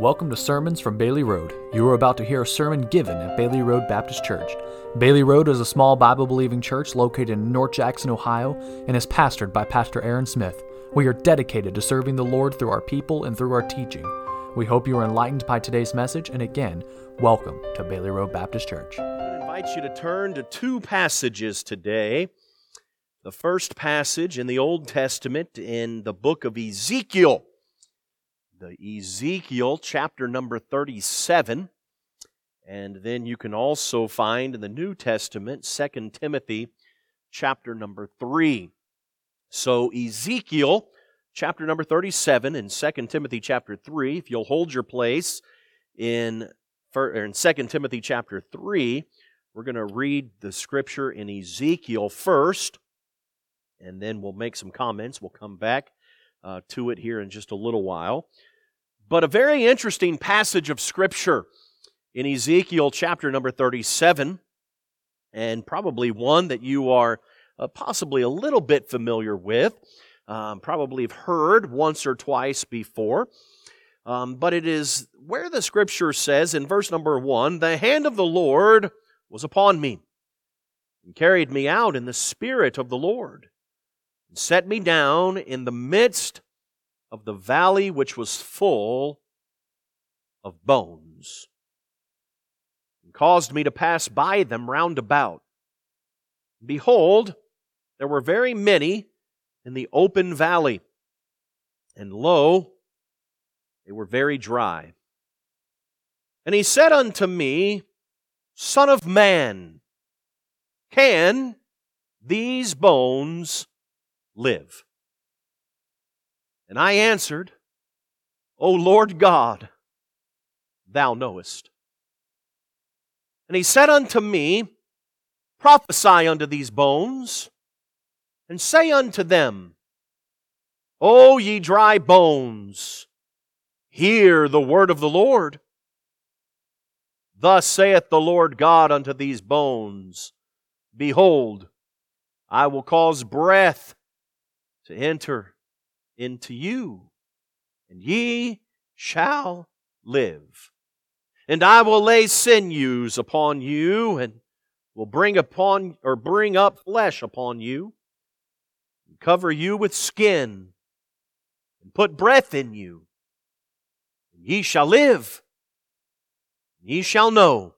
Welcome to Sermons from Bailey Road. You are about to hear a sermon given at Bailey Road Baptist Church. Bailey Road is a small Bible believing church located in North Jackson, Ohio, and is pastored by Pastor Aaron Smith. We are dedicated to serving the Lord through our people and through our teaching. We hope you are enlightened by today's message, and again, welcome to Bailey Road Baptist Church. I invite you to turn to two passages today. The first passage in the Old Testament in the book of Ezekiel the Ezekiel chapter number 37. And then you can also find in the New Testament 2 Timothy chapter number 3. So Ezekiel chapter number 37 and 2 Timothy chapter 3, if you'll hold your place in, in 2 Timothy chapter 3, we're going to read the scripture in Ezekiel first, and then we'll make some comments. We'll come back uh, to it here in just a little while. But a very interesting passage of Scripture in Ezekiel chapter number 37, and probably one that you are uh, possibly a little bit familiar with, um, probably have heard once or twice before. Um, but it is where the Scripture says in verse number one, The hand of the Lord was upon me, and carried me out in the Spirit of the Lord, and set me down in the midst of the valley which was full of bones, and caused me to pass by them round about. Behold, there were very many in the open valley, and lo, they were very dry. And he said unto me, Son of man, can these bones live? And I answered, O Lord God, thou knowest. And he said unto me, Prophesy unto these bones, and say unto them, O ye dry bones, hear the word of the Lord. Thus saith the Lord God unto these bones, Behold, I will cause breath to enter into you, and ye shall live. And I will lay sinews upon you, and will bring upon or bring up flesh upon you, and cover you with skin, and put breath in you, and ye shall live. Ye shall know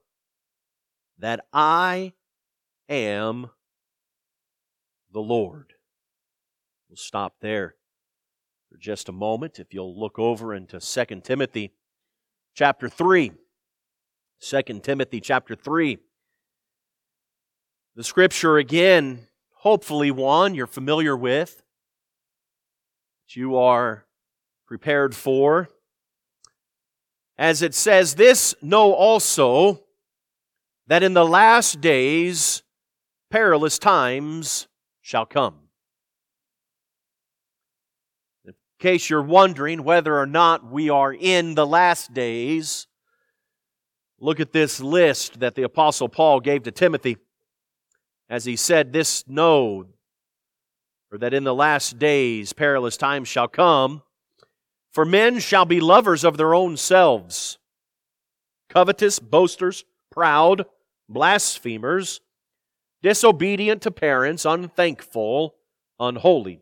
that I am the Lord. We'll stop there for just a moment. If you'll look over into 2 Timothy chapter 3. 2 Timothy chapter 3. The scripture again, hopefully one you're familiar with, that you are prepared for. As it says, This know also that in the last days perilous times shall come. Case you're wondering whether or not we are in the last days, look at this list that the Apostle Paul gave to Timothy as he said, This know, or that in the last days perilous times shall come. For men shall be lovers of their own selves, covetous, boasters, proud, blasphemers, disobedient to parents, unthankful, unholy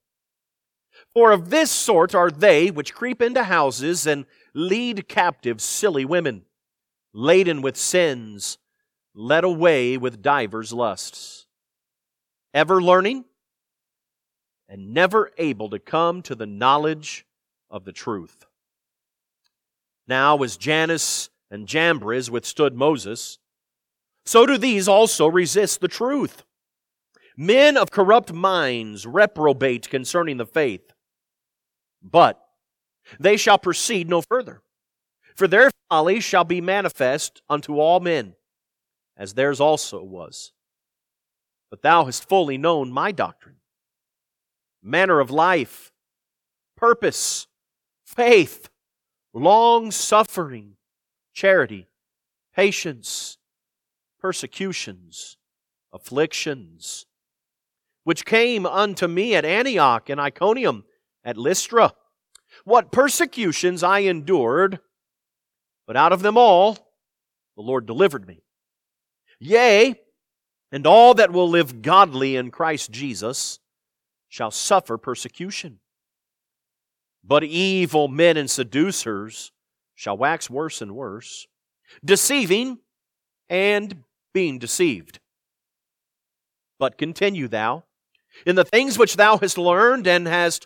For of this sort are they which creep into houses and lead captive silly women, laden with sins, led away with divers lusts, ever learning and never able to come to the knowledge of the truth. Now, as Jannes and Jambres withstood Moses, so do these also resist the truth. Men of corrupt minds reprobate concerning the faith but they shall proceed no further, For their folly shall be manifest unto all men, as theirs also was. But thou hast fully known my doctrine, manner of life, purpose, faith, long suffering, charity, patience, persecutions, afflictions, which came unto me at Antioch and Iconium, at Lystra. What persecutions I endured, but out of them all the Lord delivered me. Yea, and all that will live godly in Christ Jesus shall suffer persecution. But evil men and seducers shall wax worse and worse, deceiving and being deceived. But continue thou in the things which thou hast learned and hast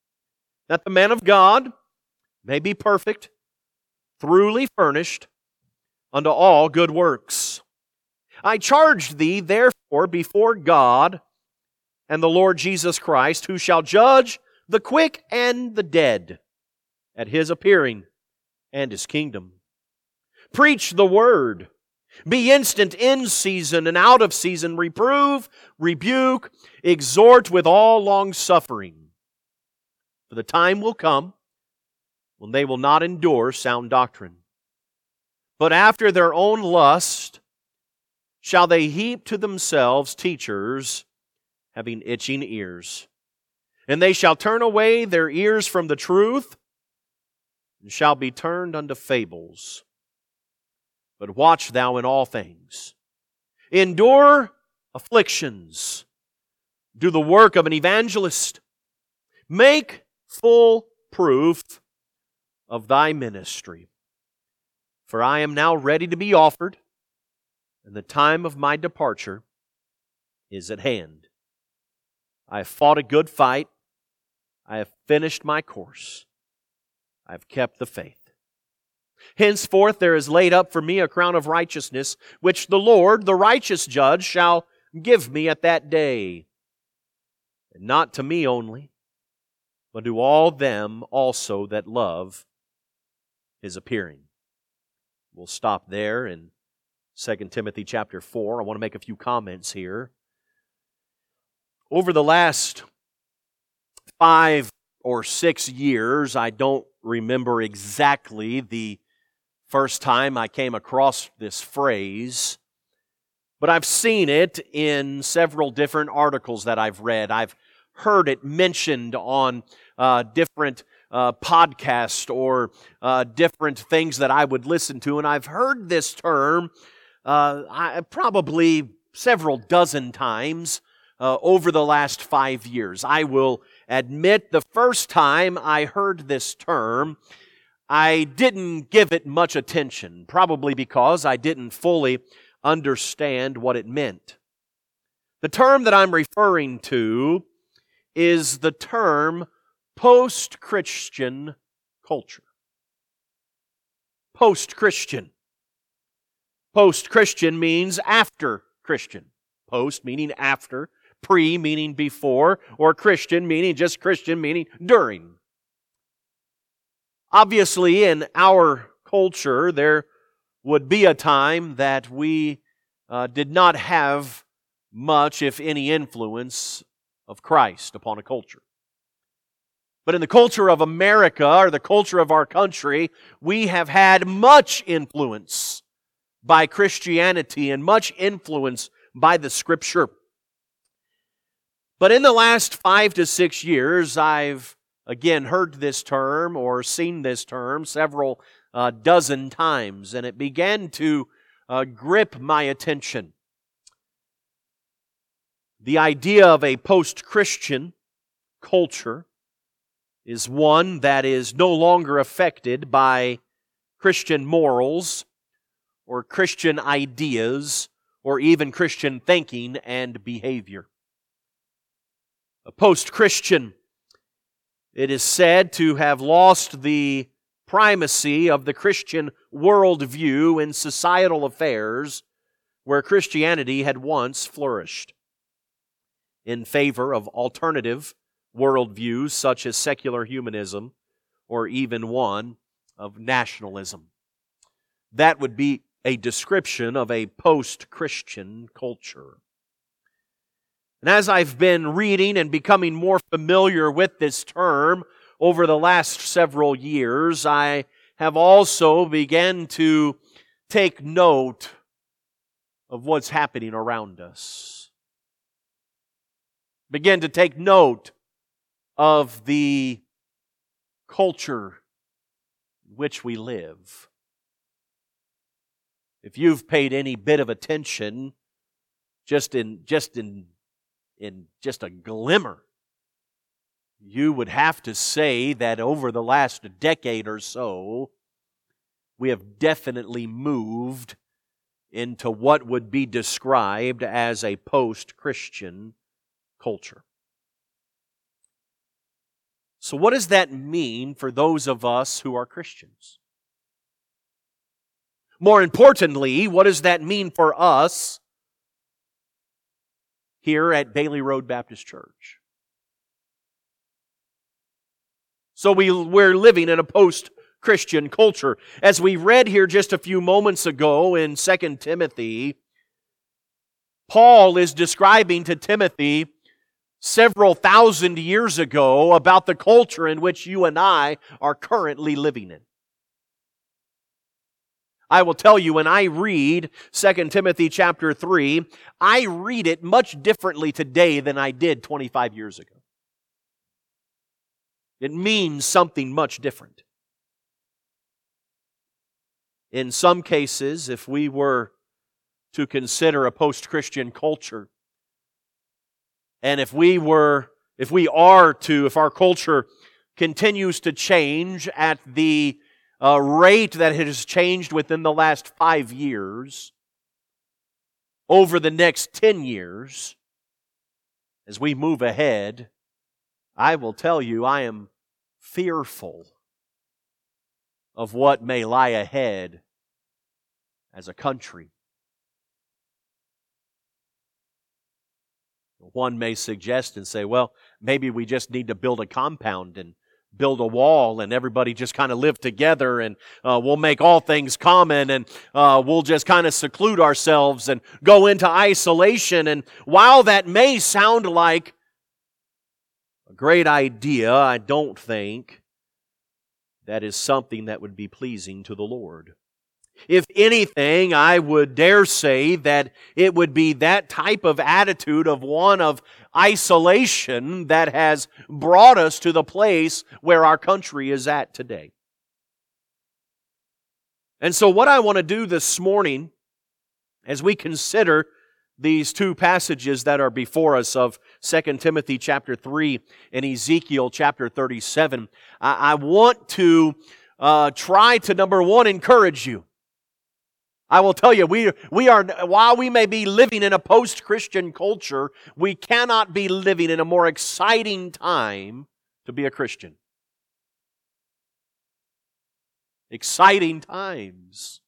that the man of God may be perfect, thoroughly furnished unto all good works. I charge thee, therefore, before God and the Lord Jesus Christ, who shall judge the quick and the dead at his appearing and his kingdom. Preach the word. Be instant in season and out of season. Reprove, rebuke, exhort with all long suffering. For the time will come when they will not endure sound doctrine. But after their own lust shall they heap to themselves teachers having itching ears. And they shall turn away their ears from the truth and shall be turned unto fables. But watch thou in all things. Endure afflictions. Do the work of an evangelist. Make full proof of thy ministry. For I am now ready to be offered, and the time of my departure is at hand. I have fought a good fight. I have finished my course. I have kept the faith. Henceforth there is laid up for me a crown of righteousness, which the Lord, the righteous judge, shall give me at that day. And not to me only, but to all them also that love his appearing. We'll stop there in 2 Timothy chapter 4. I want to make a few comments here. Over the last five or six years, I don't remember exactly the first time I came across this phrase, but I've seen it in several different articles that I've read. I've heard it mentioned on uh, different uh, podcasts or uh, different things that I would listen to, and I've heard this term uh, I, probably several dozen times uh, over the last five years. I will admit the first time I heard this term, I didn't give it much attention, probably because I didn't fully understand what it meant. The term that I'm referring to is the term post Christian culture. Post Christian. Post Christian means after Christian. Post meaning after, pre meaning before, or Christian meaning just Christian meaning during. Obviously, in our culture, there would be a time that we uh, did not have much, if any, influence of Christ upon a culture. But in the culture of America, or the culture of our country, we have had much influence by Christianity and much influence by the Scripture. But in the last five to six years, I've again heard this term or seen this term several uh, dozen times, and it began to uh, grip my attention. The idea of a post Christian culture is one that is no longer affected by Christian morals or Christian ideas or even Christian thinking and behavior. A post Christian, it is said to have lost the primacy of the Christian worldview in societal affairs where Christianity had once flourished in favor of alternative worldviews such as secular humanism or even one of nationalism. That would be a description of a post Christian culture. And as I've been reading and becoming more familiar with this term over the last several years, I have also begun to take note of what's happening around us. Begin to take note of the culture in which we live. If you've paid any bit of attention, just in just in in just a glimmer, you would have to say that over the last decade or so, we have definitely moved into what would be described as a post Christian culture. So, what does that mean for those of us who are Christians? More importantly, what does that mean for us here at Bailey Road Baptist Church? So we, we're living in a post Christian culture. As we read here just a few moments ago in 2 Timothy, Paul is describing to Timothy several thousand years ago about the culture in which you and I are currently living in. I will tell you when I read 2 Timothy chapter 3, I read it much differently today than I did 25 years ago. It means something much different. In some cases, if we were to consider a post Christian culture, and if we were, if we are to, if our culture continues to change at the uh, rate that it has changed within the last five years, over the next 10 years, as we move ahead, I will tell you, I am fearful of what may lie ahead as a country. One may suggest and say, well, maybe we just need to build a compound and build a wall and everybody just kind of live together and uh, we'll make all things common and uh, we'll just kind of seclude ourselves and go into isolation. And while that may sound like a great idea, I don't think that is something that would be pleasing to the Lord. If anything, I would dare say that it would be that type of attitude of one of isolation that has brought us to the place where our country is at today. And so, what I want to do this morning, as we consider these two passages that are before us of 2 Timothy chapter 3 and Ezekiel chapter 37, I, want to uh, try to, number one, encourage you. I will tell you, we, we are, while we may be living in a post Christian culture, we cannot be living in a more exciting time to be a Christian. Exciting times.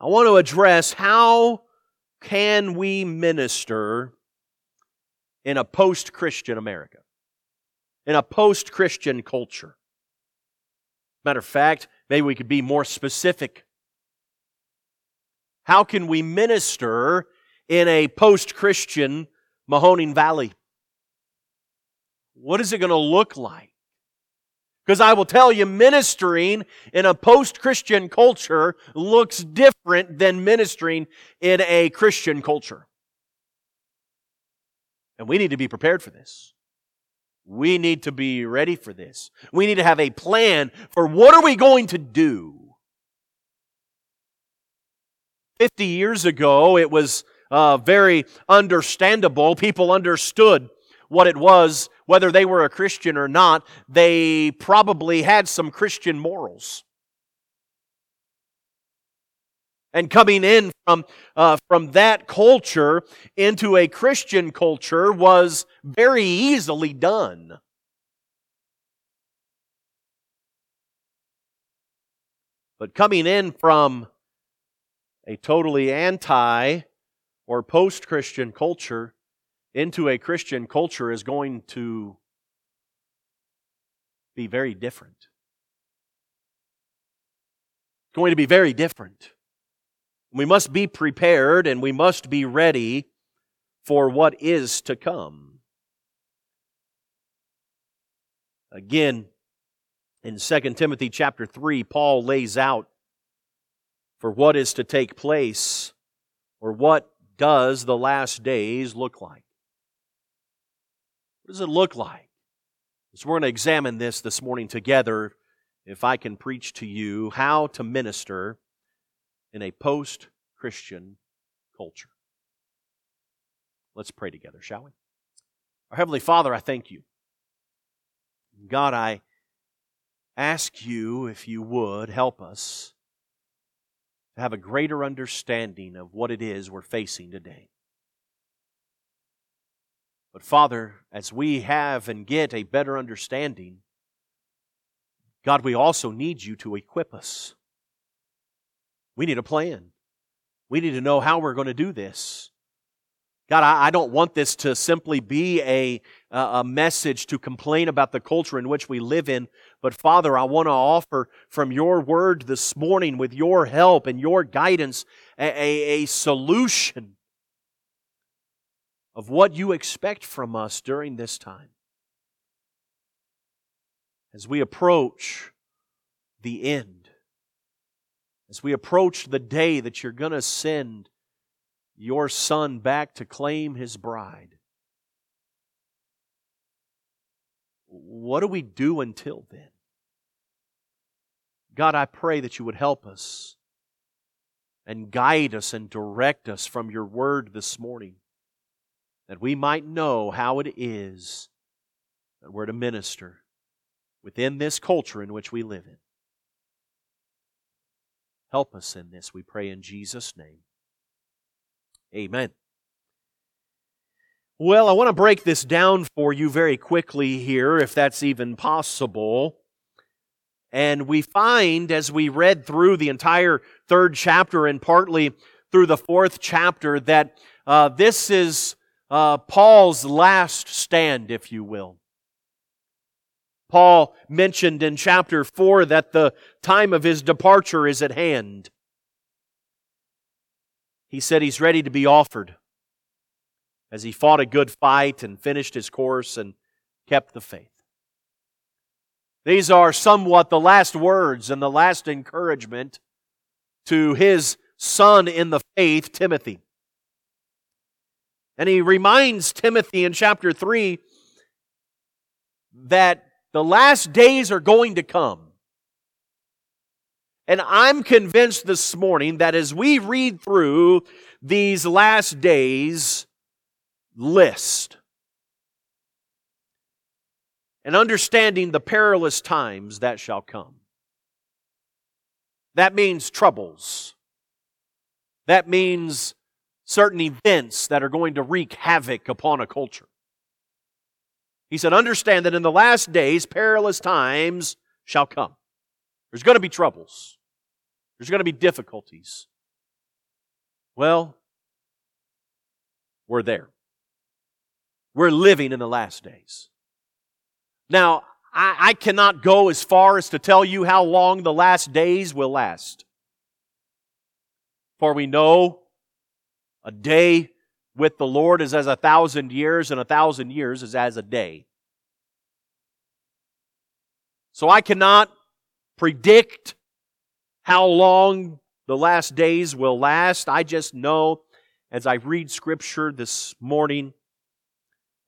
I want to address how can we minister in a post Christian America, in a post Christian culture. Matter of fact, maybe we could be more specific. How can we minister in a post Christian Mahoning Valley? What is it going to look like? Because I will tell you, ministering in a post Christian culture looks different than ministering in a Christian culture. And we need to be prepared for this. We need to be ready for this. We need to have a plan for what are we going to do. 50 years ago, it was uh, very understandable. People understood what it was, whether they were a Christian or not. They probably had some Christian morals. And coming in from, uh, from that culture into a Christian culture was very easily done. But coming in from a totally anti or post Christian culture into a Christian culture is going to be very different. It's going to be very different. We must be prepared and we must be ready for what is to come. Again, in 2 Timothy chapter 3, Paul lays out for what is to take place or what does the last days look like. What does it look like? So we're going to examine this this morning together if I can preach to you how to minister in a post Christian culture. Let's pray together, shall we? Our Heavenly Father, I thank you. God, I ask you, if you would, help us to have a greater understanding of what it is we're facing today. But Father, as we have and get a better understanding, God, we also need you to equip us. We need a plan. We need to know how we're going to do this. God, I, I don't want this to simply be a, a message to complain about the culture in which we live in, but Father, I want to offer from your word this morning with your help and your guidance a, a, a solution of what you expect from us during this time. As we approach the end, as we approach the day that you're going to send your son back to claim his bride. What do we do until then? God, I pray that you would help us and guide us and direct us from your word this morning, that we might know how it is that we're to minister within this culture in which we live in. Help us in this, we pray in Jesus' name. Amen. Well, I want to break this down for you very quickly here, if that's even possible. And we find as we read through the entire third chapter and partly through the fourth chapter that uh, this is uh, Paul's last stand, if you will. Paul mentioned in chapter 4 that the time of his departure is at hand. He said he's ready to be offered as he fought a good fight and finished his course and kept the faith. These are somewhat the last words and the last encouragement to his son in the faith, Timothy. And he reminds Timothy in chapter 3 that the last days are going to come. And I'm convinced this morning that as we read through these last days list and understanding the perilous times that shall come, that means troubles. That means certain events that are going to wreak havoc upon a culture. He said, Understand that in the last days, perilous times shall come. There's going to be troubles. There's going to be difficulties. Well, we're there. We're living in the last days. Now, I, I, cannot go as far as to tell you how long the last days will last. For we know a day with the Lord is as a thousand years, and a thousand years is as a day. So I cannot predict how long the last days will last. I just know as I read Scripture this morning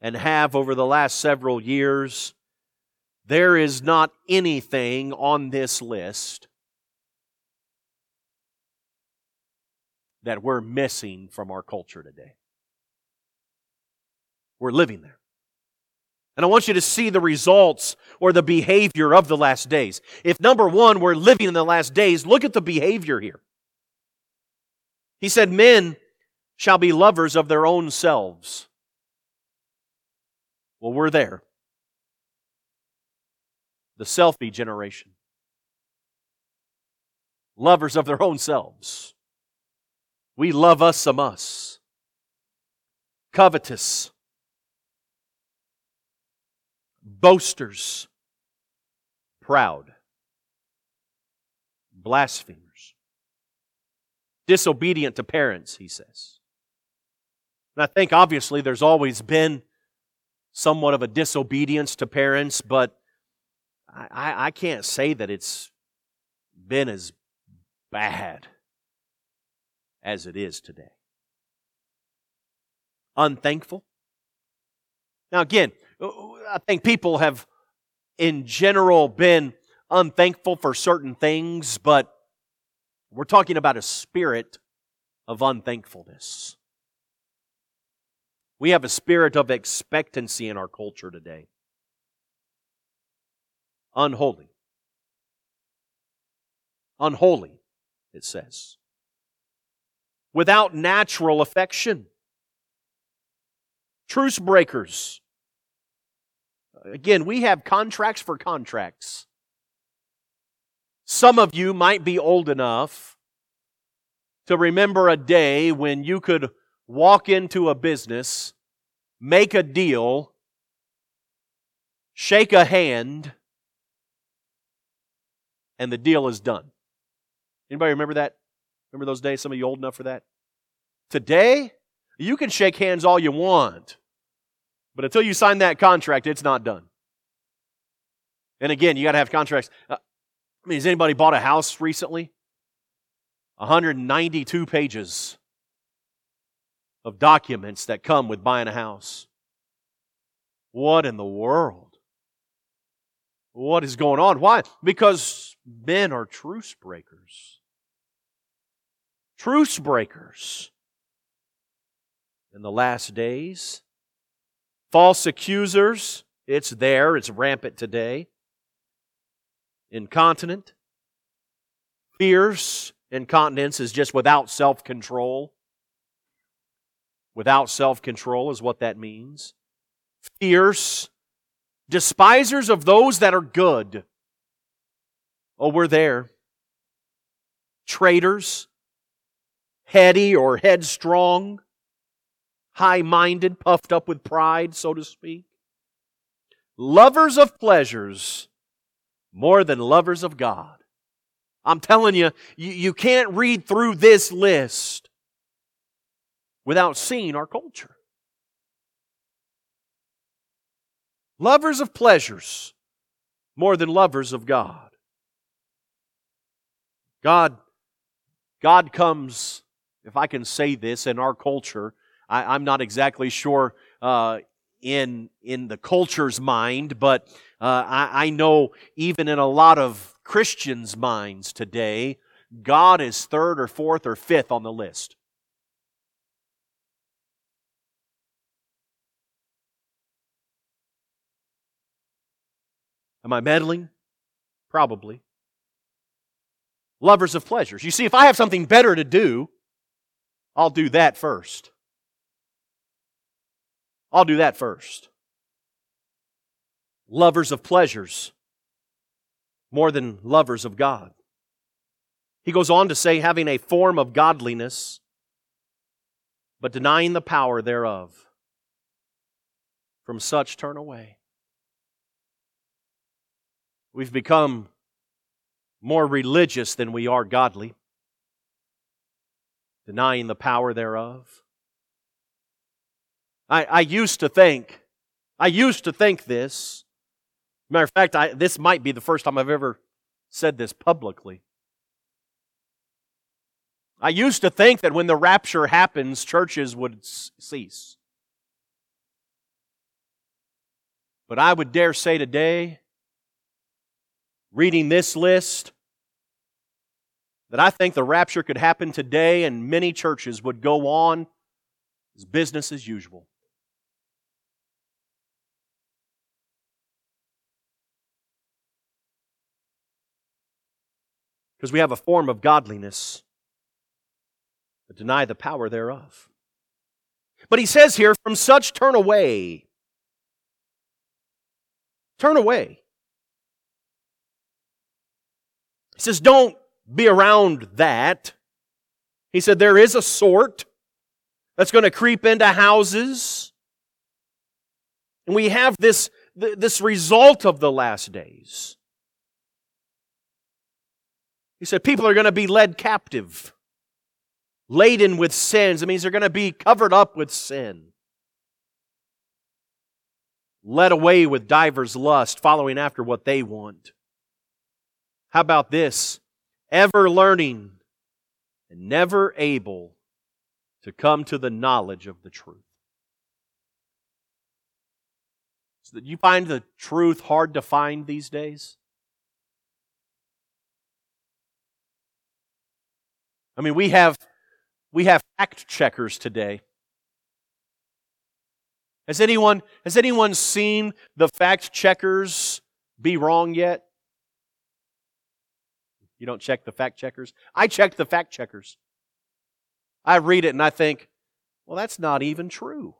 and have over the last several years, there is not anything on this list that we're missing from our culture today. We're living there. And I want you to see the results or the behavior of the last days. If number one, we're living in the last days, look at the behavior here. He said, Men shall be lovers of their own selves. Well, we're there. The selfie generation. Lovers of their own selves. We love us some us. Covetous. Boasters. Proud. Blasphemers. Disobedient to parents, he says. And I think obviously there's always been somewhat of a disobedience to parents, but I, I can't say that it's been as bad as it is today. Unthankful. Now, again, I think people have in general been unthankful for certain things, but we're talking about a spirit of unthankfulness. We have a spirit of expectancy in our culture today. Unholy. Unholy, it says. Without natural affection. Truce breakers. Again, we have contracts for contracts. Some of you might be old enough to remember a day when you could walk into a business, make a deal, shake a hand, and the deal is done. Anybody remember that? Remember those days? Some of you old enough for that? Today, you can shake hands all you want, but until you sign that contract, it's not done. And again, you got to have contracts. Uh, I mean, has anybody bought a house recently? 192 pages of documents that come with buying a house. What in the world? What is going on? Why? Because men are truce breakers. Truce breakers. In the last days, false accusers, it's there, it's rampant today. Incontinent, fierce, incontinence is just without self control. Without self control is what that means. Fierce, despisers of those that are good. Oh, we're there. Traitors, heady or headstrong, high minded, puffed up with pride, so to speak. Lovers of pleasures more than lovers of God. I'm telling you, you, you can't read through this list without seeing our culture. Lovers of pleasures more than lovers of God. God, God comes, if I can say this, in our culture. I, am not exactly sure uh, in in the culture's mind, but uh, I, I know even in a lot of Christians' minds today, God is third or fourth or fifth on the list. Am I meddling? Probably. Lovers of pleasures. You see, if I have something better to do, I'll do that first. I'll do that first. Lovers of pleasures more than lovers of God. He goes on to say, having a form of godliness, but denying the power thereof. From such turn away. We've become more religious than we are godly, denying the power thereof. I, I used to think, I used to think this. Matter of fact, I, this might be the first time I've ever said this publicly. I used to think that when the rapture happens, churches would cease. But I would dare say today reading this list that I think the rapture could happen today and many churches would go on as business as usual. Because we have a form of godliness, but deny the power thereof. But he says here, from such turn away. Turn away. He says, don't be around that. He said, there is a sort that's going to creep into houses. And we have this, this result of the last days. He said, people are going to be led captive, laden with sins. It means they're going to be covered up with sin. Led away with divers lust, following after what they want. How about this? Ever learning and never able to come to the knowledge of the truth. So that you find the truth hard to find these days? I mean, we have we have fact checkers today. Has anyone has anyone seen the fact checkers be wrong yet? You don't check the fact checkers? I check the fact checkers. I read it and I think, well, that's not even true.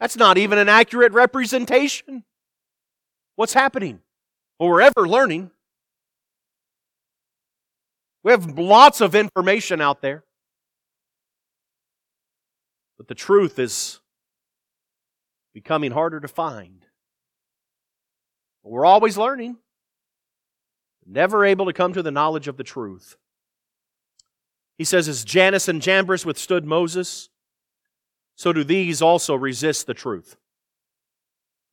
That's not even an accurate representation. What's happening? Well, we're ever learning. We have lots of information out there. But the truth is becoming harder to find. We're always learning never able to come to the knowledge of the truth. He says, As Jannes and Jambres withstood Moses, so do these also resist the truth.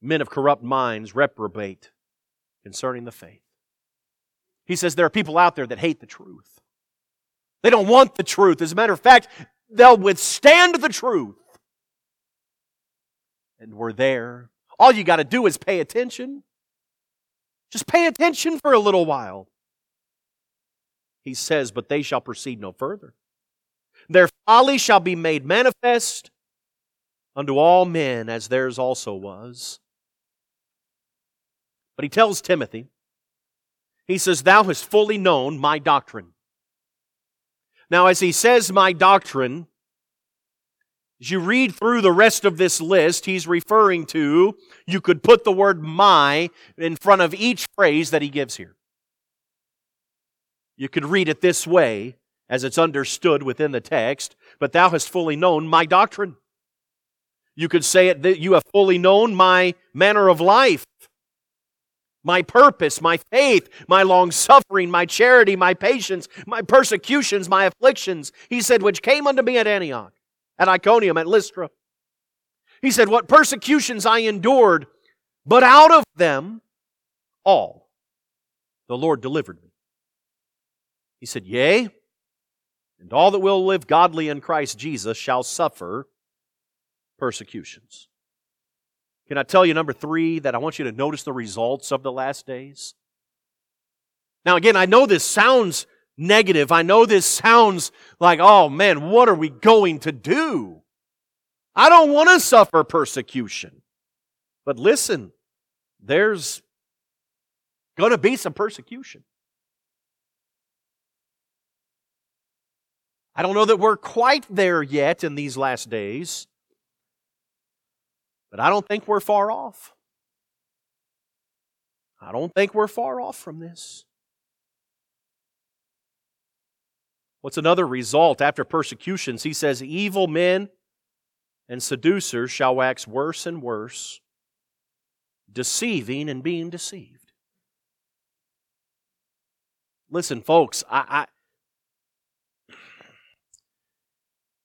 Men of corrupt minds reprobate concerning the faith. He says there are people out there that hate the truth. They don't want the truth. As a matter of fact, they'll withstand the truth. And we're there. All you got to do is pay attention. Just pay attention for a little while. He says, But they shall proceed no further. Their folly shall be made manifest unto all men, as theirs also was. But he tells Timothy, he says, Thou hast fully known my doctrine. Now, as he says my doctrine, as you read through the rest of this list, he's referring to, you could put the word my in front of each phrase that he gives here. You could read it this way, as it's understood within the text, but thou hast fully known my doctrine. You could say it that you have fully known my manner of life, my purpose, my faith, my long suffering, my charity, my patience, my persecutions, my afflictions. He said, which came unto me at Antioch at Iconium, at Lystra. He said, What persecutions I endured, but out of them all the Lord delivered me. He said, Yea, and all that will live godly in Christ Jesus shall suffer persecutions. Can I tell you, number three, that I want you to notice the results of the last days? Now, again, I know this sounds negative. I know this sounds like, oh man, what are we going to do? I don't want to suffer persecution. But listen, there's going to be some persecution. I don't know that we're quite there yet in these last days, but I don't think we're far off. I don't think we're far off from this. What's another result after persecutions? He says, Evil men and seducers shall wax worse and worse, deceiving and being deceived. Listen, folks, I,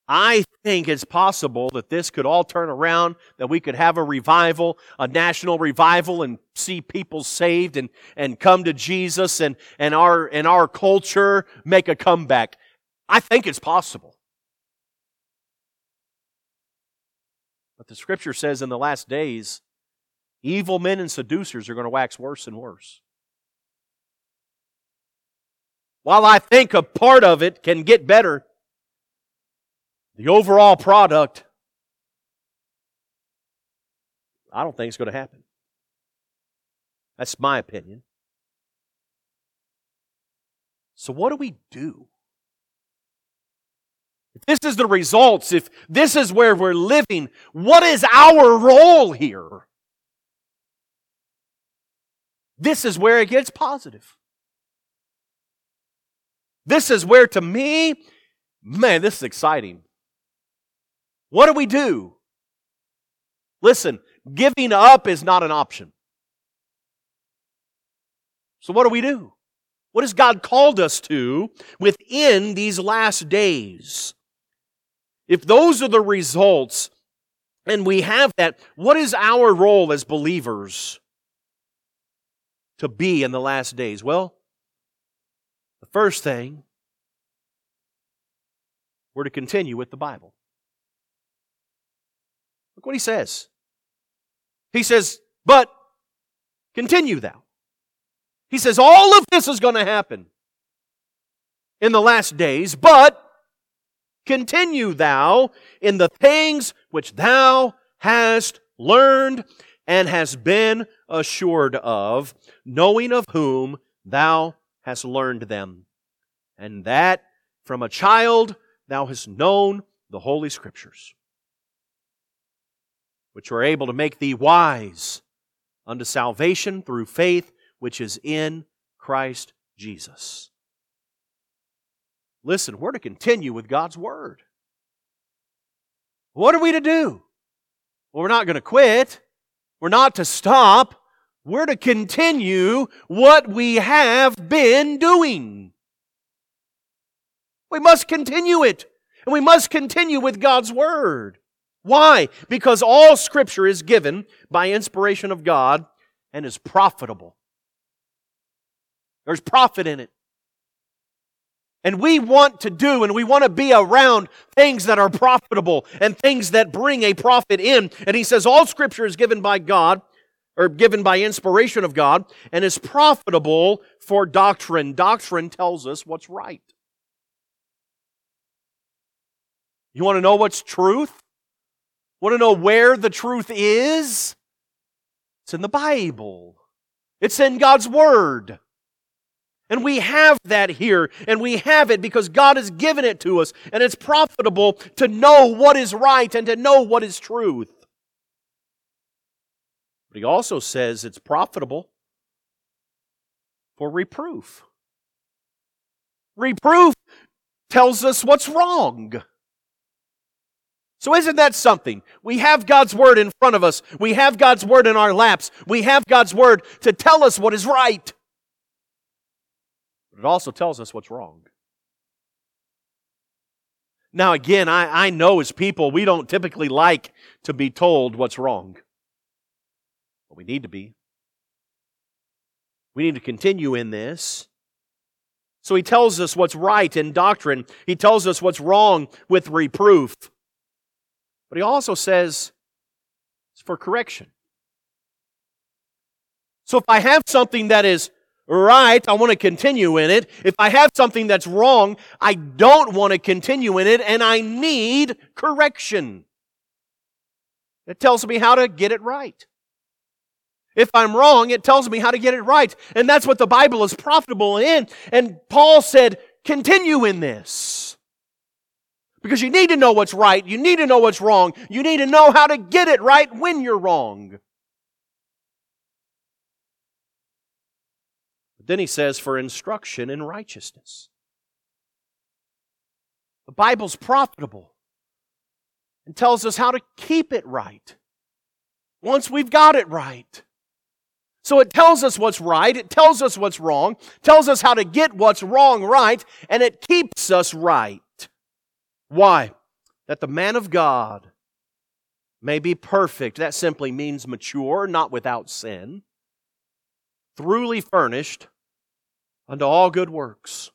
I, think it's possible that this could all turn around, that we could have a revival, a national revival, and see people saved and, and come to Jesus and, and our and our culture make a comeback. I think it's possible. But the scripture says in the last days, evil men and seducers are going to wax worse and worse. While I think a part of it can get better, the overall product, I don't think it's going to happen. That's my opinion. So, what do we do? if this is the results, if this is where we're living, what is our role here? This is where it gets positive. This is where, to me, man, this is exciting. What do we do? Listen, giving up is not an option. So, what do we do? What has God called us to within these last days? If those are the results, and we have that, what is our role as believers to be in the last days? Well, the first thing, we're to continue with the Bible. Look what he says. He says, But continue thou. He says, All of this is going to happen in the last days, but continue thou in the things which thou hast learned and hast been assured of, knowing of whom thou hast learned them, and that from a child thou hast known the Holy Scriptures, which are able to make thee wise unto salvation through faith which is in Christ Jesus. Listen, we're to continue with God's Word. What are we to do? Well, we're not going to quit. We're not to stop. We're to continue what we have been doing. We must continue it. And we must continue with God's Word. Why? Because all Scripture is given by inspiration of God and is profitable. There's profit in it. And we want to do and we want to be around things that are profitable and things that bring a profit in. And he says all scripture is given by God or given by inspiration of God and is profitable for doctrine. Doctrine tells us what's right. You want to know what's truth? Want to know where the truth is? It's in the Bible. It's in God's Word. And we have that here, and we have it because God has given it to us, and it's profitable to know what is right and to know what is truth. But he also says it's profitable for reproof. Reproof tells us what's wrong. So, isn't that something? We have God's Word in front of us. We have God's Word in our laps. We have God's Word to tell us what is right. But it also tells us what's wrong. Now, again, I, I know as people, we don't typically like to be told what's wrong. But we need to be. We need to continue in this. So he tells us what's right in doctrine. He tells us what's wrong with reproof. But he also says it's for correction. So if I have something that is right, I want to continue in it. If I have something that's wrong, I don't want to continue in it and I need correction. It tells me how to get it right. If I'm wrong, it tells me how to get it right. And that's what the Bible is profitable in. And Paul said, continue in this. Because you need to know what's right. You need to know what's wrong. You need to know how to get it right when you're wrong. But then he says, for instruction in righteousness. The Bible's profitable and tells us how to keep it right once we've got it right. So it tells us what's right, it tells us what's wrong, tells us how to get what's wrong right, and it keeps us right. Why? That the man of God may be perfect. That simply means mature, not without sin, thoroughly furnished unto all good works.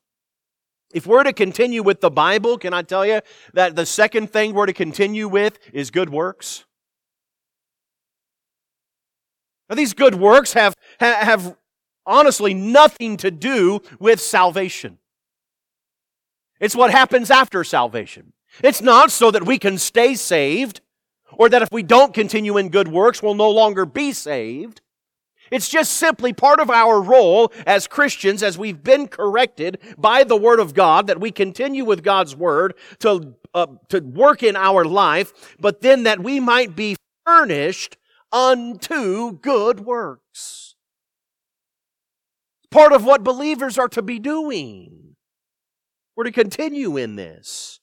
If we're to continue with the Bible, can I tell you that the second thing we're to continue with is good works? Now, these good works have, have honestly nothing to do with salvation. It's what happens after salvation. It's not so that we can stay saved, or that if we don't continue in good works, we'll no longer be saved. It's just simply part of our role as Christians, as we've been corrected by the Word of God, that we continue with God's Word to uh, to work in our life, but then that we might be furnished unto good works. Part of what believers are to be doing. We're to continue in this.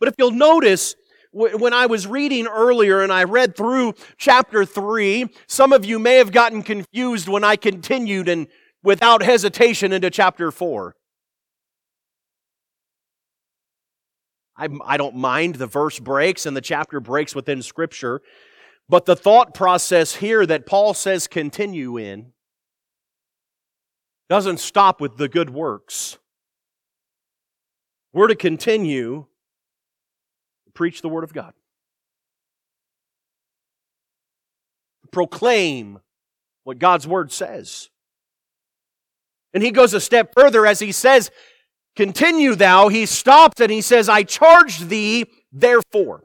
But if you'll notice, when I was reading earlier and I read through chapter 3, some of you may have gotten confused when I continued and without hesitation into chapter 4. I, I don't mind the verse breaks and the chapter breaks within Scripture, but the thought process here that Paul says continue in doesn't stop with the good works. We're to continue to preach the Word of God, proclaim what God's Word says. And he goes a step further as he says, Continue thou. He stops and he says, I charge thee therefore.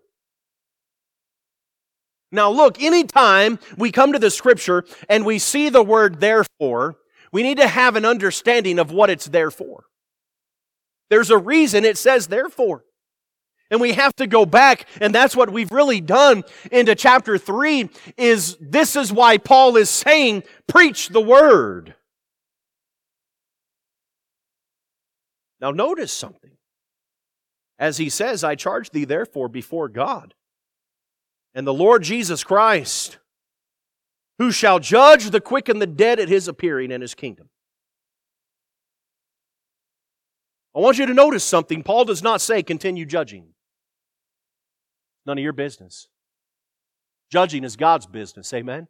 Now, look, anytime we come to the scripture and we see the word therefore, we need to have an understanding of what it's there for. There's a reason it says therefore. And we have to go back, and that's what we've really done into chapter 3 is this is why Paul is saying, preach the word. Now, notice something. As he says, I charge thee therefore before God and the Lord Jesus Christ, who shall judge the quick and the dead at his appearing in his kingdom. I want you to notice something. Paul does not say continue judging. None of your business. Judging is God's business. Amen?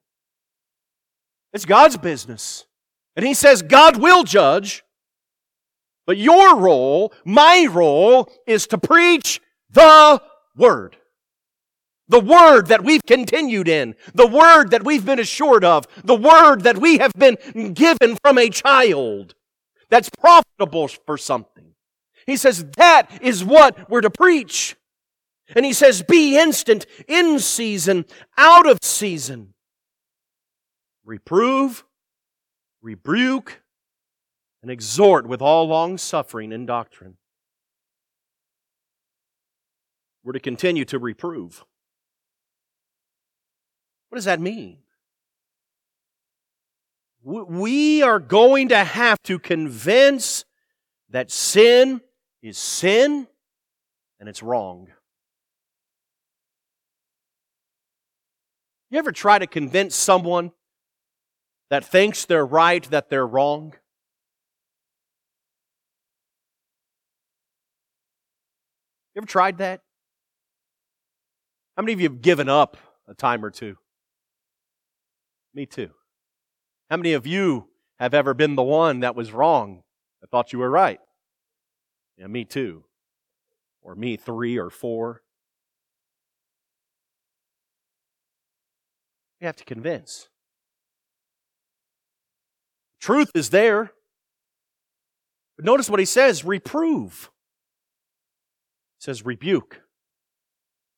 It's God's business. And he says God will judge. But your role, my role, is to preach the Word. The Word that we've continued in. The Word that we've been assured of. The Word that we have been given from a child. That's profitable for something. He says that is what we're to preach. And he says, be instant, in season, out of season. Reprove, rebuke, and exhort with all long suffering and doctrine. We're to continue to reprove. What does that mean? We are going to have to convince that sin is sin and it's wrong. You ever try to convince someone that thinks they're right that they're wrong? You ever tried that? How many of you have given up a time or two? Me too. How many of you have ever been the one that was wrong I thought you were right? Yeah, me too. Or me three or four. We have to convince. Truth is there. But notice what he says reprove says rebuke.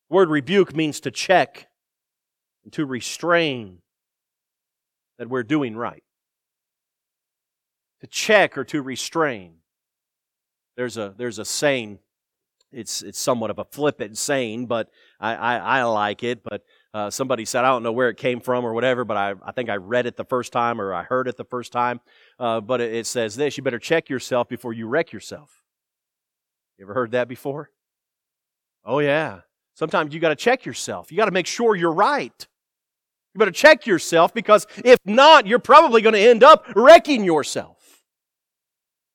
The word rebuke means to check and to restrain that we're doing right. To check or to restrain. There's a, there's a saying, it's, it's somewhat of a flippant saying, but I, I, I like it. But uh, somebody said, I don't know where it came from or whatever, but I, I think I read it the first time or I heard it the first time. Uh, but it, it says this you better check yourself before you wreck yourself. You ever heard that before? Oh, yeah. Sometimes you got to check yourself. You got to make sure you're right. You better check yourself because if not, you're probably going to end up wrecking yourself.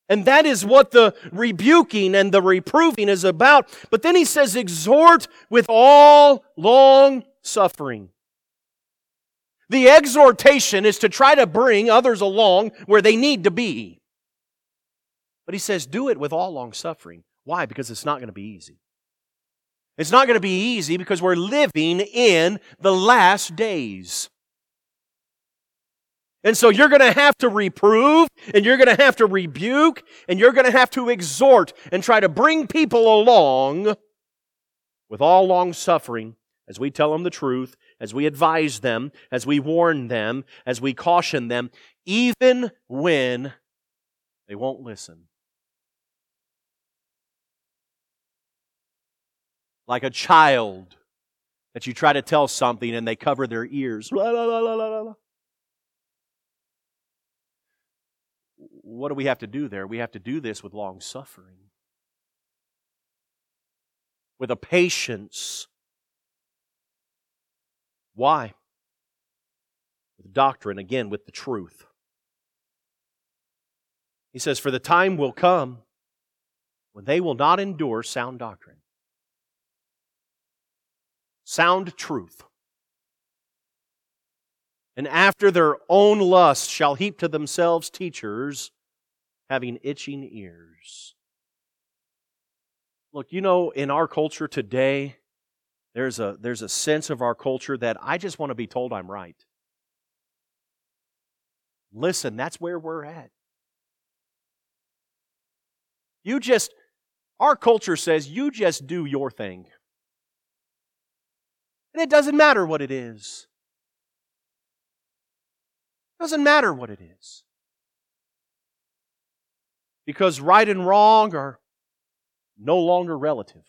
And that is what the rebuking and the reproving is about. But then he says, exhort with all long suffering. The exhortation is to try to bring others along where they need to be. But he says, do it with all long suffering. Why? Because it's not going to be easy. It's not going to be easy because we're living in the last days. And so you're going to have to reprove and you're going to have to rebuke and you're going to have to exhort and try to bring people along with all long suffering as we tell them the truth, as we advise them, as we warn them, as we caution them, even when they won't listen. like a child that you try to tell something and they cover their ears. What do we have to do there? We have to do this with long suffering, with a patience. Why? With doctrine, again, with the truth. He says, For the time will come when they will not endure sound doctrine, sound truth. And after their own lust shall heap to themselves teachers having itching ears. Look, you know, in our culture today, there's a, there's a sense of our culture that I just want to be told I'm right. Listen, that's where we're at. You just, our culture says you just do your thing. And it doesn't matter what it is. It doesn't matter what it is. Because right and wrong are no longer relative.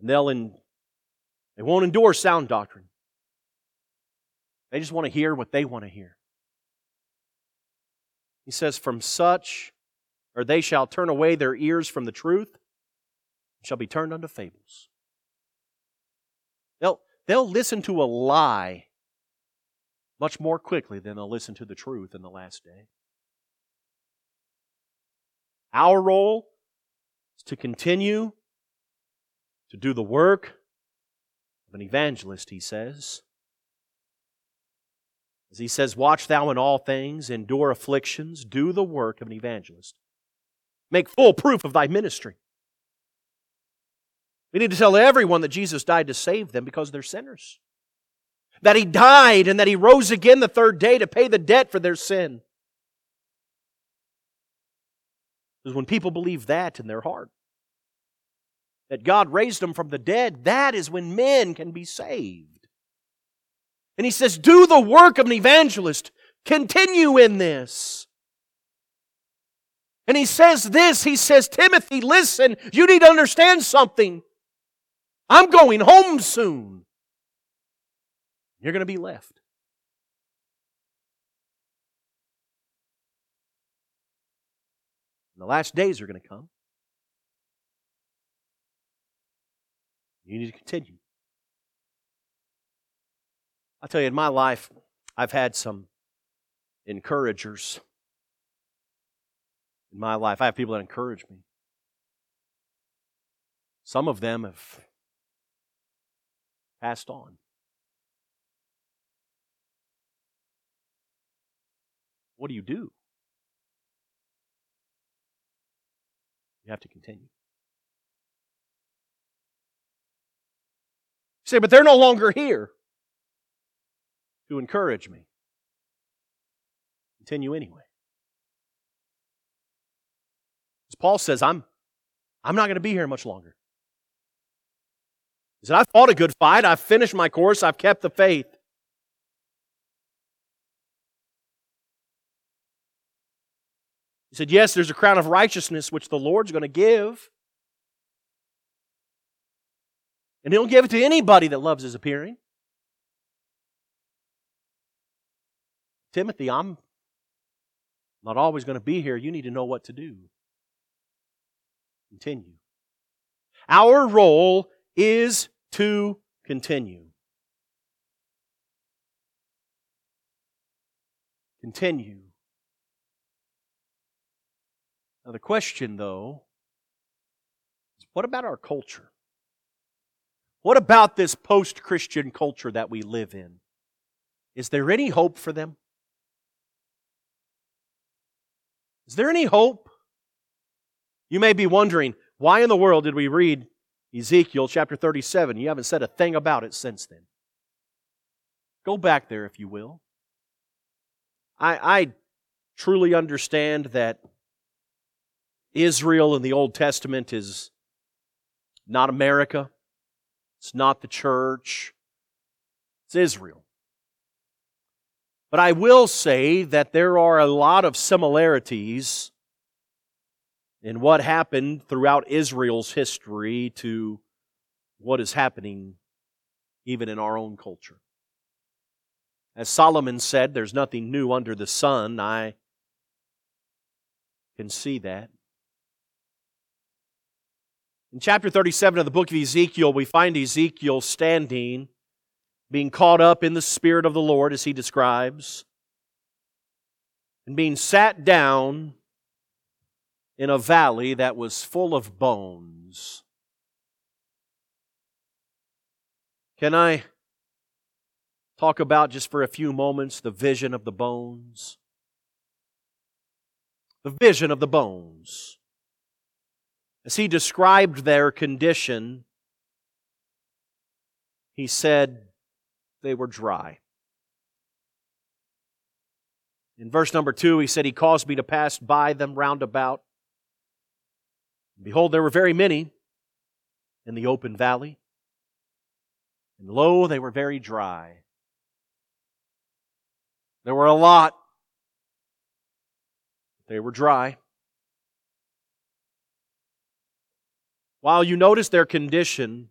And they'll in, they won't endure sound doctrine. They just want to hear what they want to hear. He says, From such, or they shall turn away their ears from the truth, and shall be turned unto fables. They'll, they'll listen to a lie much more quickly than they'll listen to the truth in the last day. Our role is to continue to do the work of an evangelist, he says. As he says, Watch thou in all things, endure afflictions, do the work of an evangelist. Make full proof of thy ministry. We need to tell everyone that Jesus died to save them because they're sinners. That he died and that he rose again the third day to pay the debt for their sin. Because when people believe that in their heart, that God raised them from the dead, that is when men can be saved. And he says, Do the work of an evangelist. Continue in this. And he says this He says, Timothy, listen, you need to understand something. I'm going home soon. You're going to be left. The last days are going to come. You need to continue. I tell you, in my life, I've had some encouragers. In my life, I have people that encourage me. Some of them have passed on. What do you do? You have to continue. You say, but they're no longer here to encourage me. Continue anyway. As Paul says, I'm, I'm not going to be here much longer. He said, I fought a good fight. I've finished my course. I've kept the faith. He said, Yes, there's a crown of righteousness which the Lord's going to give. And He'll give it to anybody that loves His appearing. Timothy, I'm not always going to be here. You need to know what to do. Continue. Our role is to continue. Continue. Now, the question, though, is what about our culture? What about this post Christian culture that we live in? Is there any hope for them? Is there any hope? You may be wondering, why in the world did we read Ezekiel chapter 37? You haven't said a thing about it since then. Go back there, if you will. I, I truly understand that Israel in the Old Testament is not America, it's not the church, it's Israel. But I will say that there are a lot of similarities in what happened throughout Israel's history to what is happening even in our own culture. As Solomon said, there's nothing new under the sun. I can see that. In chapter 37 of the book of Ezekiel, we find Ezekiel standing, being caught up in the Spirit of the Lord, as he describes, and being sat down in a valley that was full of bones. Can I talk about just for a few moments the vision of the bones? The vision of the bones. As he described their condition, he said they were dry. In verse number two, he said, He caused me to pass by them round about. Behold, there were very many in the open valley, and lo, they were very dry. There were a lot, they were dry. While you notice their condition,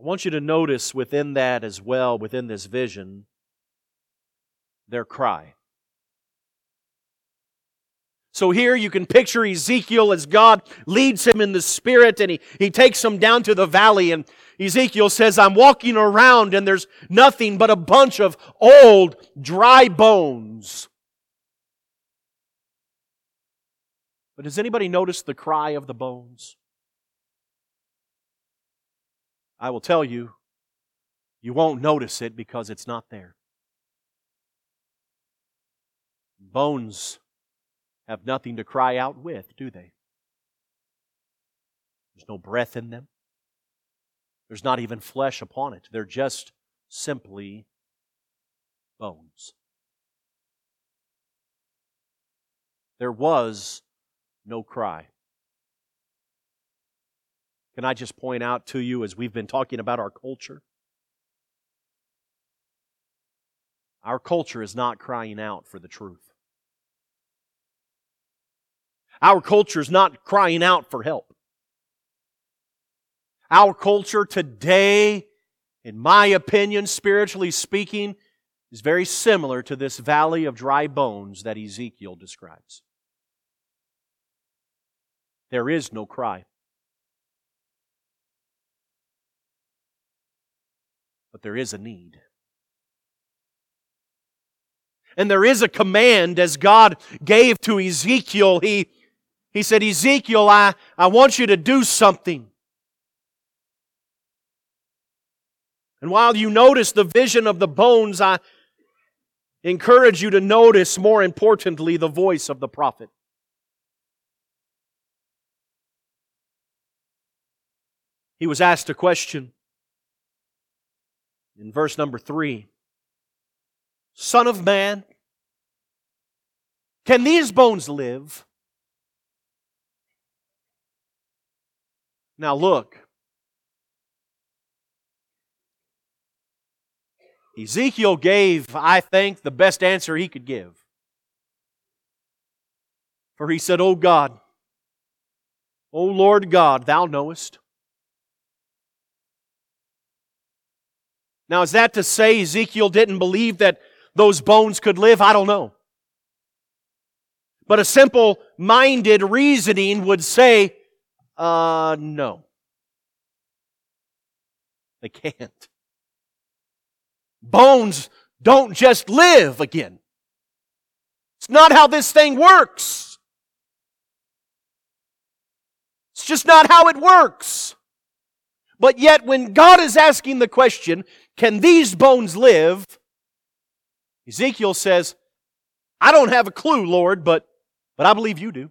I want you to notice within that as well, within this vision, their cry. So here you can picture Ezekiel as God leads him in the spirit and he, he takes him down to the valley and Ezekiel says, I'm walking around and there's nothing but a bunch of old, dry bones. But does anybody notice the cry of the bones? I will tell you, you won't notice it because it's not there. Bones have nothing to cry out with, do they? There's no breath in them. There's not even flesh upon it. They're just simply bones. There was no cry. Can I just point out to you, as we've been talking about our culture? Our culture is not crying out for the truth. Our culture is not crying out for help. Our culture today, in my opinion, spiritually speaking, is very similar to this valley of dry bones that Ezekiel describes. There is no cry. But there is a need. And there is a command as God gave to Ezekiel. He he said, Ezekiel, I, I want you to do something. And while you notice the vision of the bones, I encourage you to notice, more importantly, the voice of the prophet. He was asked a question in verse number three Son of man, can these bones live? Now look. Ezekiel gave, I think, the best answer he could give. For he said, O God, O Lord God, thou knowest. Now, is that to say Ezekiel didn't believe that those bones could live? I don't know. But a simple minded reasoning would say, uh, no. They can't. Bones don't just live again. It's not how this thing works. It's just not how it works. But yet, when God is asking the question, can these bones live? Ezekiel says, I don't have a clue, Lord, but, but I believe you do.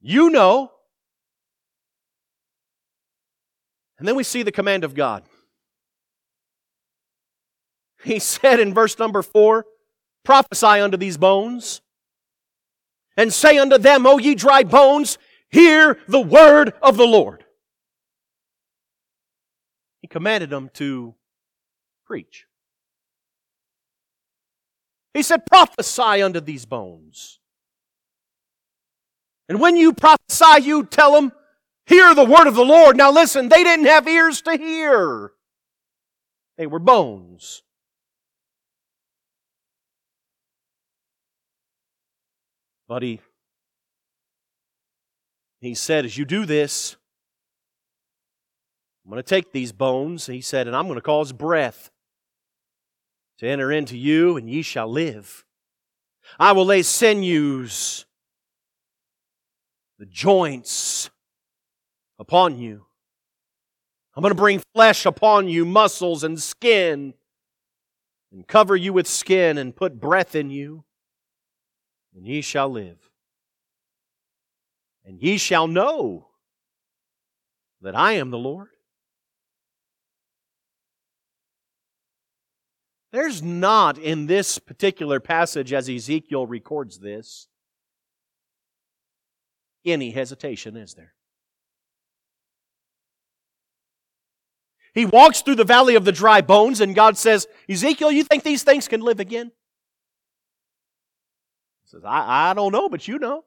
You know. And then we see the command of God. He said in verse number four, prophesy unto these bones, and say unto them, O ye dry bones, hear the word of the Lord. He commanded them to preach. He said, prophesy unto these bones. And when you prophesy, you tell them, hear the word of the Lord. Now listen, they didn't have ears to hear. They were bones. But he, he said, as you do this, I'm going to take these bones, he said, and I'm going to cause breath to enter into you, and ye shall live. I will lay sinews, the joints upon you. I'm going to bring flesh upon you, muscles and skin, and cover you with skin and put breath in you, and ye shall live. And ye shall know that I am the Lord. There's not in this particular passage, as Ezekiel records this, any hesitation, is there? He walks through the valley of the dry bones, and God says, Ezekiel, you think these things can live again? He says, I, I don't know, but you know.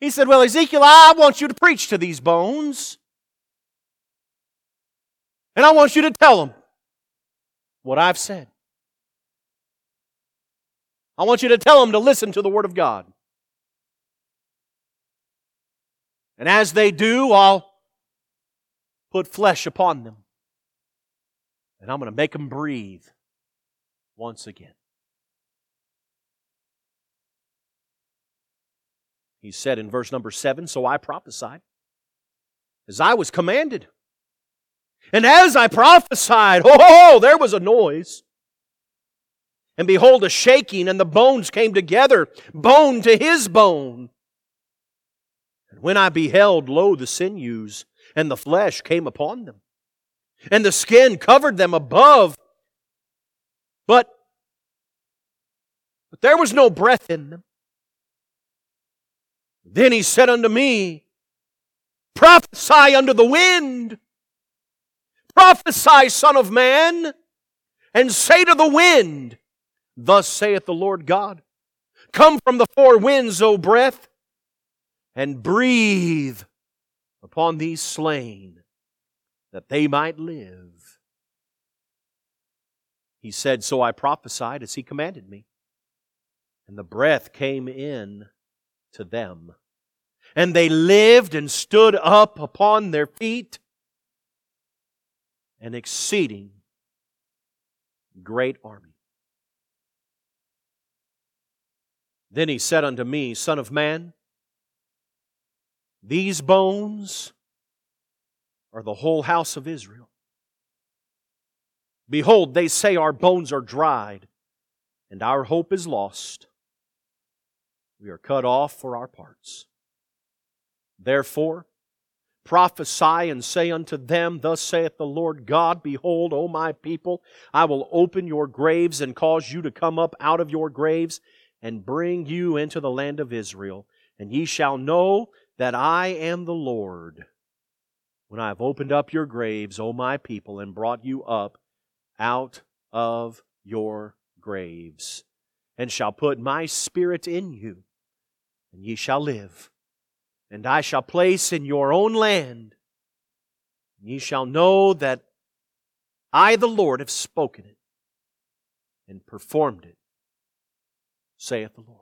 He said, Well, Ezekiel, I want you to preach to these bones. And I want you to tell them what I've said. I want you to tell them to listen to the Word of God. And as they do, I'll put flesh upon them. And I'm going to make them breathe once again. He said in verse number seven, So I prophesied as I was commanded. And as I prophesied, oh, there was a noise. And behold, a shaking, and the bones came together, bone to his bone. And when I beheld, lo, the sinews and the flesh came upon them, and the skin covered them above. But, but there was no breath in them. Then he said unto me, Prophesy unto the wind. Prophesy, Son of Man, and say to the wind, Thus saith the Lord God, Come from the four winds, O breath, and breathe upon these slain, that they might live. He said, So I prophesied as he commanded me. And the breath came in to them. And they lived and stood up upon their feet, an exceeding great army. Then he said unto me, Son of man, these bones are the whole house of Israel. Behold, they say our bones are dried, and our hope is lost. We are cut off for our parts. Therefore, prophesy and say unto them, Thus saith the Lord God, Behold, O my people, I will open your graves and cause you to come up out of your graves and bring you into the land of Israel. And ye shall know that I am the Lord when I have opened up your graves, O my people, and brought you up out of your graves, and shall put my spirit in you, and ye shall live. And I shall place in your own land, and ye shall know that I, the Lord, have spoken it and performed it, saith the Lord.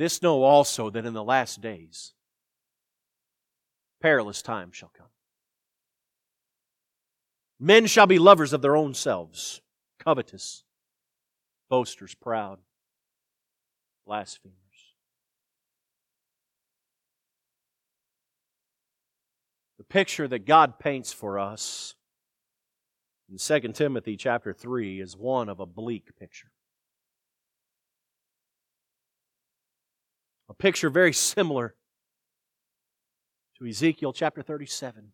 This know also that in the last days perilous times shall come. Men shall be lovers of their own selves, covetous, boasters, proud, blasphemers. The picture that God paints for us in 2 Timothy chapter 3 is one of a bleak picture. A picture very similar to Ezekiel chapter 37.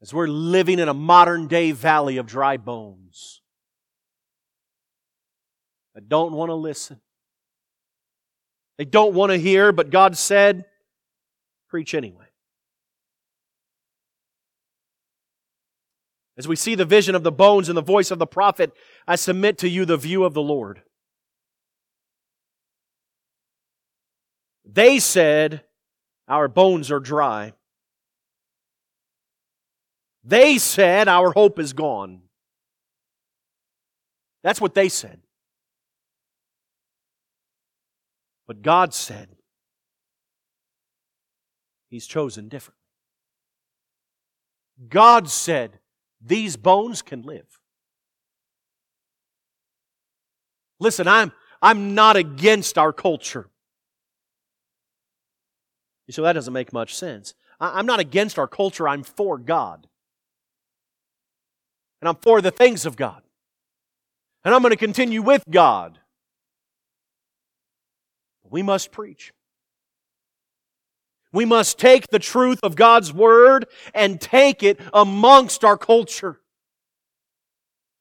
As we're living in a modern day valley of dry bones that don't want to listen, They don't want to hear, but God said, preach anyway. As we see the vision of the bones and the voice of the prophet, I submit to you the view of the Lord. They said, Our bones are dry. They said, Our hope is gone. That's what they said. But God said, He's chosen differently. God said, These bones can live. Listen, I'm, I'm not against our culture. So that doesn't make much sense. I'm not against our culture, I'm for God. And I'm for the things of God. And I'm going to continue with God. We must preach. We must take the truth of God's Word and take it amongst our culture.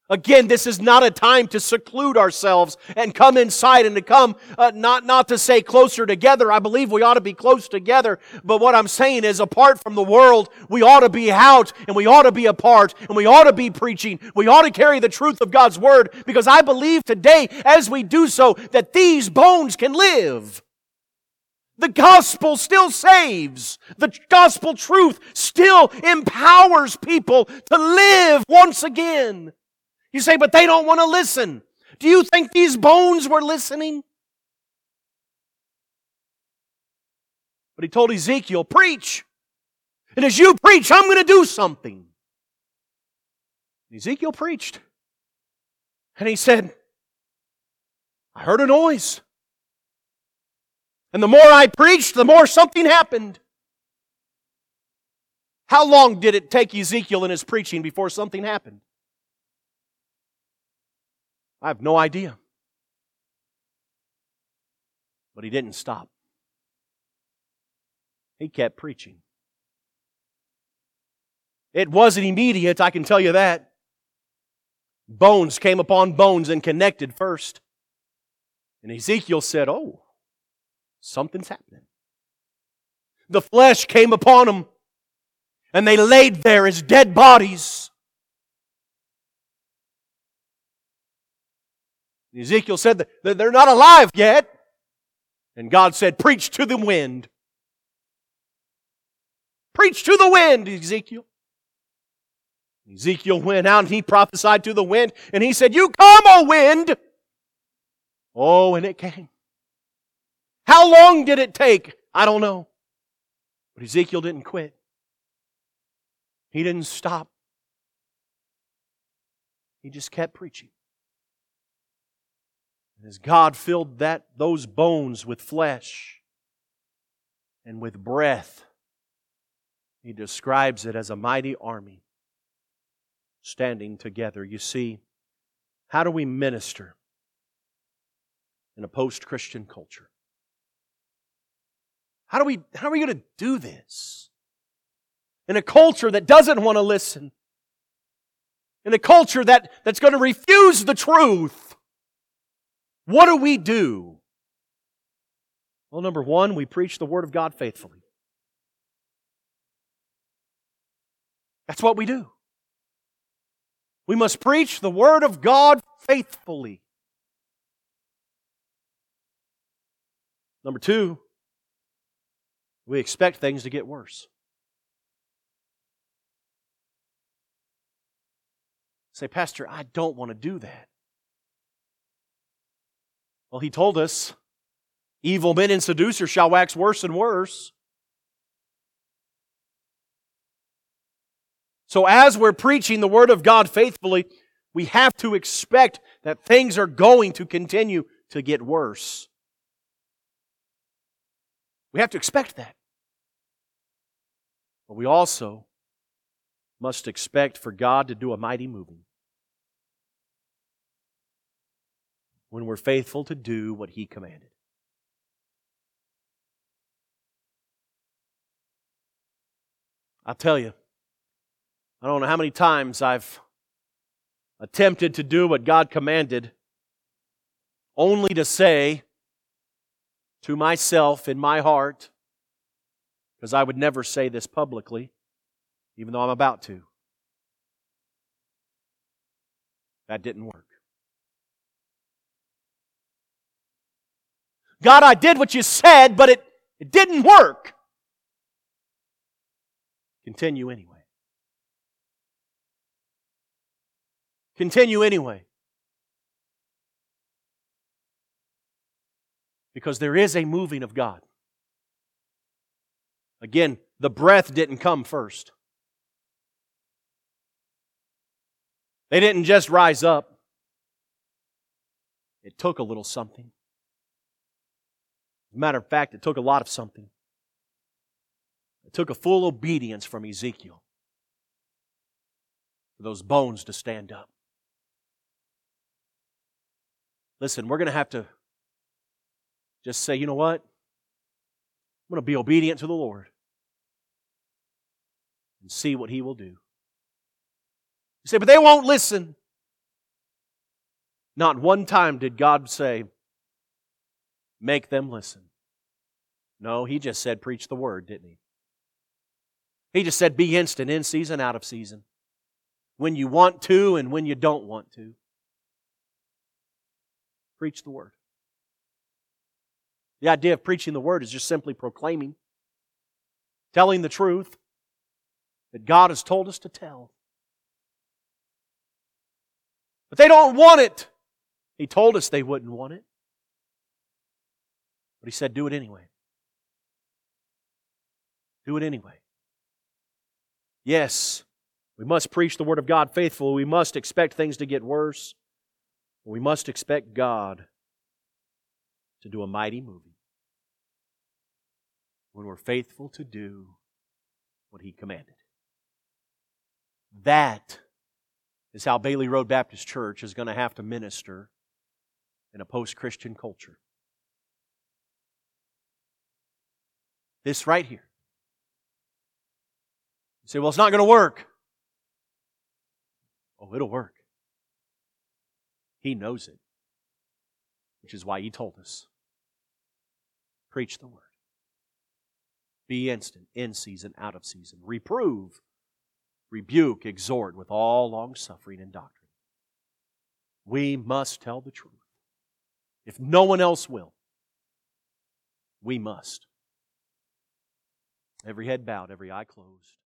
Again, this is not a time to seclude ourselves and come inside and to come, uh, not, not to say closer together. I believe we ought to be close together. But what I'm saying is, apart from the world, we ought to be out and we ought to be apart and we ought to be preaching. We ought to carry the truth of God's Word because I believe today, as we do so, that these bones can live. The gospel still saves. The gospel truth still empowers people to live once again. You say, but they don't want to listen. Do you think these bones were listening? But he told Ezekiel, preach. And as you preach, I'm going to do something. Ezekiel preached. And he said, I heard a noise. And the more I preached, the more something happened. How long did it take Ezekiel in his preaching before something happened? I have no idea. But he didn't stop. He kept preaching. It wasn't immediate, I can tell you that. Bones came upon bones and connected first. And Ezekiel said, Oh, something's happening. The flesh came upon them, and they laid there as dead bodies. Ezekiel said that they're not alive yet. And God said, Preach to the wind. Preach to the wind, Ezekiel. Ezekiel went out and he prophesied to the wind, and he said, You come, O wind! Oh, and it came. How long did it take? I don't know. But Ezekiel didn't quit. He didn't stop. He just kept preaching. As God filled that, those bones with flesh and with breath, He describes it as a mighty army standing together. You see, how do we minister in a post Christian culture? How, do we, how are we going to do this? In a culture that doesn't want to listen, in a culture that, that's going to refuse the truth, what do we do? Well, number one, we preach the Word of God faithfully. That's what we do. We must preach the Word of God faithfully. Number two, we expect things to get worse. Say, Pastor, I don't want to do that. Well, he told us evil men and seducers shall wax worse and worse. So, as we're preaching the Word of God faithfully, we have to expect that things are going to continue to get worse. We have to expect that. But we also must expect for God to do a mighty moving. When we're faithful to do what He commanded. I'll tell you, I don't know how many times I've attempted to do what God commanded, only to say, to myself in my heart, because I would never say this publicly, even though I'm about to. That didn't work. God, I did what you said, but it, it didn't work. Continue anyway. Continue anyway. Because there is a moving of God. Again, the breath didn't come first. They didn't just rise up. It took a little something. Matter of fact, it took a lot of something. It took a full obedience from Ezekiel for those bones to stand up. Listen, we're going to have to just say, you know what? I'm going to be obedient to the Lord and see what He will do. You say, but they won't listen. Not one time did God say, make them listen. No, He just said, preach the word, didn't He? He just said, be instant, in season, out of season. When you want to and when you don't want to. Preach the word. The idea of preaching the word is just simply proclaiming, telling the truth that God has told us to tell. But they don't want it. He told us they wouldn't want it. But He said, do it anyway. Do it anyway. Yes, we must preach the Word of God faithfully. We must expect things to get worse. We must expect God to do a mighty movie when we're faithful to do what He commanded. That is how Bailey Road Baptist Church is going to have to minister in a post Christian culture. This right here. You say, well, it's not going to work. Oh, it'll work. He knows it, which is why He told us. Preach the word. Be instant, in season, out of season. Reprove, rebuke, exhort with all long suffering and doctrine. We must tell the truth. If no one else will, we must. Every head bowed, every eye closed.